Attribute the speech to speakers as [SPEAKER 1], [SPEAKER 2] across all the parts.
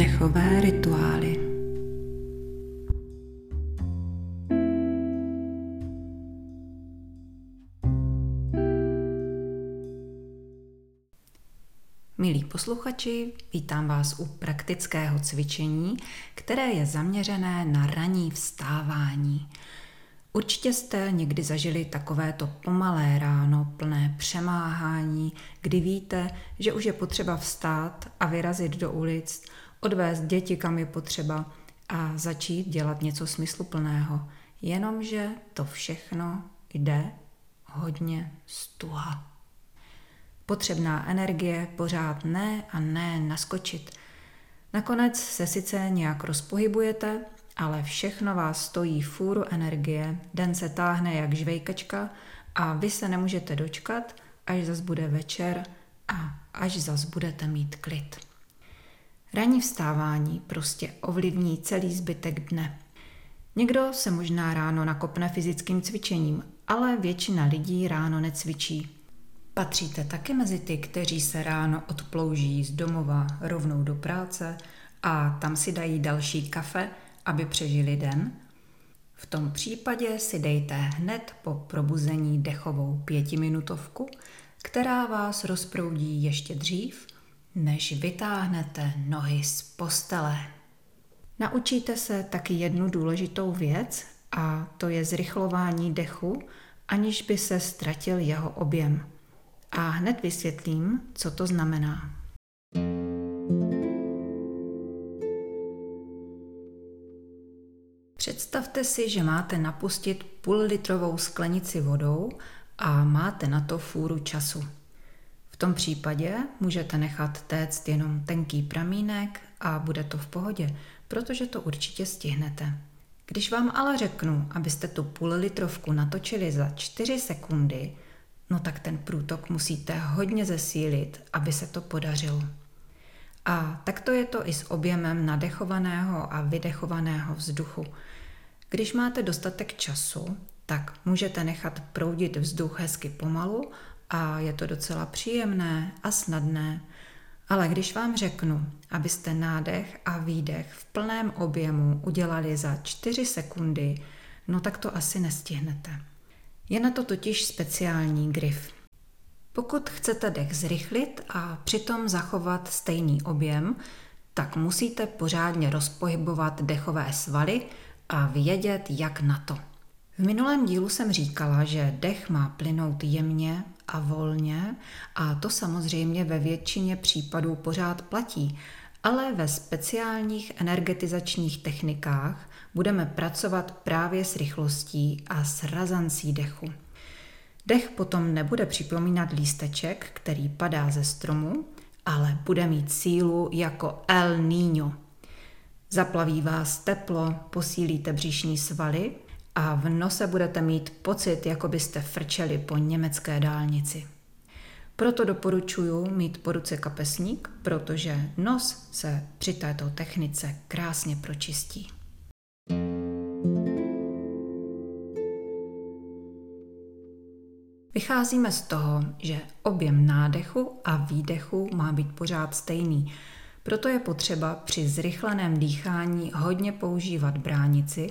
[SPEAKER 1] Dechové rituály. Milí posluchači, vítám vás u praktického cvičení, které je zaměřené na ranní vstávání. Určitě jste někdy zažili takovéto pomalé ráno plné přemáhání, kdy víte, že už je potřeba vstát a vyrazit do ulic, odvést děti kam je potřeba a začít dělat něco smysluplného. Jenomže to všechno jde hodně stuha. Potřebná energie pořád ne a ne naskočit. Nakonec se sice nějak rozpohybujete, ale všechno vás stojí fůru energie, den se táhne jak žvejkačka a vy se nemůžete dočkat, až zas bude večer a až zas budete mít klid. Ranní vstávání prostě ovlivní celý zbytek dne. Někdo se možná ráno nakopne fyzickým cvičením, ale většina lidí ráno necvičí. Patříte taky mezi ty, kteří se ráno odplouží z domova rovnou do práce a tam si dají další kafe, aby přežili den? V tom případě si dejte hned po probuzení dechovou pětiminutovku, která vás rozproudí ještě dřív, než vytáhnete nohy z postele. Naučíte se taky jednu důležitou věc a to je zrychlování dechu, aniž by se ztratil jeho objem. A hned vysvětlím, co to znamená. Představte si, že máte napustit půl litrovou sklenici vodou a máte na to fůru času. V tom případě můžete nechat téct jenom tenký pramínek a bude to v pohodě, protože to určitě stihnete. Když vám ale řeknu, abyste tu půl litrovku natočili za 4 sekundy, no tak ten průtok musíte hodně zesílit, aby se to podařilo. A takto je to i s objemem nadechovaného a vydechovaného vzduchu. Když máte dostatek času, tak můžete nechat proudit vzduch hezky pomalu a je to docela příjemné a snadné. Ale když vám řeknu, abyste nádech a výdech v plném objemu udělali za 4 sekundy, no tak to asi nestihnete. Je na to totiž speciální grif. Pokud chcete dech zrychlit a přitom zachovat stejný objem, tak musíte pořádně rozpohybovat dechové svaly a vědět, jak na to. V minulém dílu jsem říkala, že dech má plynout jemně a volně a to samozřejmě ve většině případů pořád platí, ale ve speciálních energetizačních technikách budeme pracovat právě s rychlostí a s razancí dechu. Dech potom nebude připomínat lísteček, který padá ze stromu, ale bude mít sílu jako El Niño. Zaplaví vás teplo, posílíte břišní svaly a v nose budete mít pocit, jako byste frčeli po německé dálnici. Proto doporučuji mít po ruce kapesník, protože nos se při této technice krásně pročistí. Vycházíme z toho, že objem nádechu a výdechu má být pořád stejný, proto je potřeba při zrychleném dýchání hodně používat bránici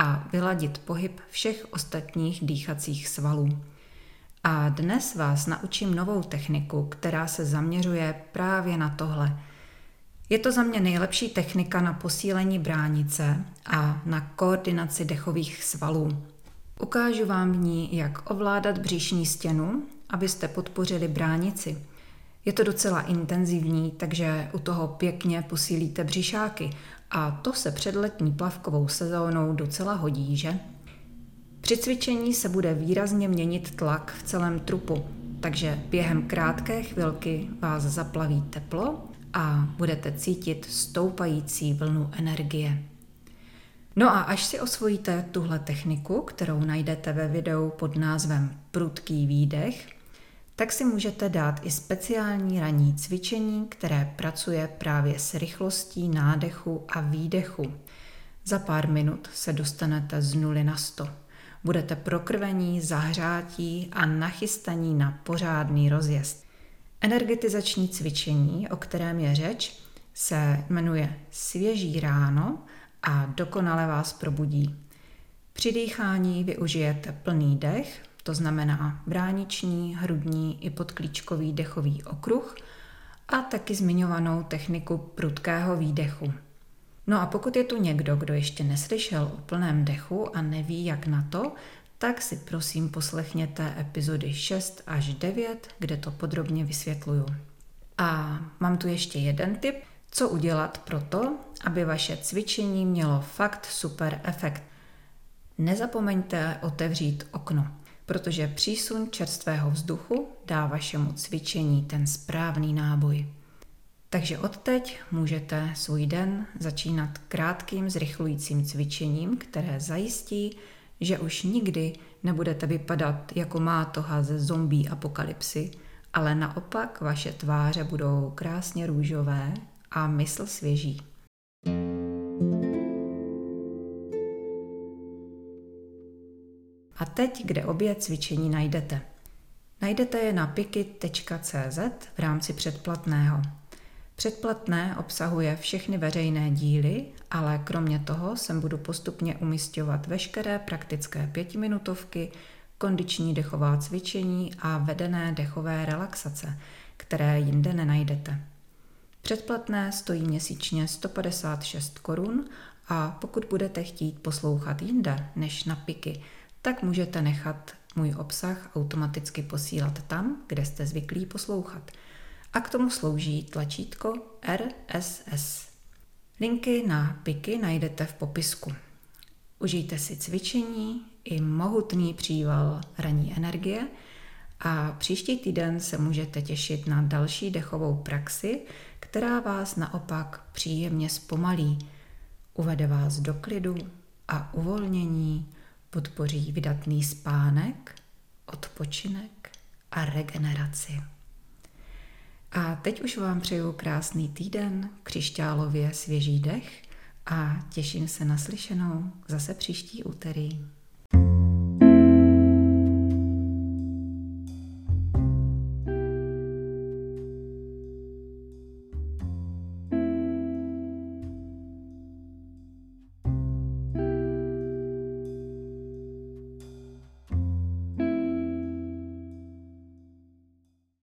[SPEAKER 1] a vyladit pohyb všech ostatních dýchacích svalů. A dnes vás naučím novou techniku, která se zaměřuje právě na tohle. Je to za mě nejlepší technika na posílení bránice a na koordinaci dechových svalů. Ukážu vám v ní, jak ovládat břišní stěnu, abyste podpořili bránici. Je to docela intenzivní, takže u toho pěkně posílíte břišáky a to se před letní plavkovou sezónou docela hodí, že? Při cvičení se bude výrazně měnit tlak v celém trupu, takže během krátké chvilky vás zaplaví teplo a budete cítit stoupající vlnu energie. No a až si osvojíte tuhle techniku, kterou najdete ve videu pod názvem Prudký výdech, tak si můžete dát i speciální ranní cvičení, které pracuje právě s rychlostí nádechu a výdechu. Za pár minut se dostanete z nuly na 100. Budete prokrvení, zahřátí a nachystaní na pořádný rozjezd. Energetizační cvičení, o kterém je řeč, se jmenuje Svěží ráno a dokonale vás probudí. Při dýchání využijete plný dech, to znamená brániční, hrudní i podklíčkový dechový okruh a taky zmiňovanou techniku prudkého výdechu. No a pokud je tu někdo, kdo ještě neslyšel o plném dechu a neví, jak na to, tak si prosím poslechněte epizody 6 až 9, kde to podrobně vysvětluju. A mám tu ještě jeden tip, co udělat pro to, aby vaše cvičení mělo fakt super efekt. Nezapomeňte otevřít okno, protože přísun čerstvého vzduchu dá vašemu cvičení ten správný náboj. Takže odteď můžete svůj den začínat krátkým zrychlujícím cvičením, které zajistí, že už nikdy nebudete vypadat jako mátoha ze zombie apokalypsy, ale naopak vaše tváře budou krásně růžové a mysl svěží. Teď, kde obě cvičení najdete? Najdete je na piky.cz v rámci předplatného. Předplatné obsahuje všechny veřejné díly, ale kromě toho sem budu postupně umistovat veškeré praktické pětiminutovky, kondiční dechová cvičení a vedené dechové relaxace, které jinde nenajdete. Předplatné stojí měsíčně 156 korun a pokud budete chtít poslouchat jinde než na piky, tak můžete nechat můj obsah automaticky posílat tam, kde jste zvyklí poslouchat – a k tomu slouží tlačítko RSS. Linky na piky najdete v popisku. Užijte si cvičení i mohutný příval ranní energie a příští týden se můžete těšit na další dechovou praxi, která vás naopak příjemně zpomalí, uvede vás do klidu a uvolnění, podpoří vydatný spánek, odpočinek a regeneraci. A teď už vám přeju krásný týden, křišťálově svěží dech a těším se na slyšenou zase příští úterý.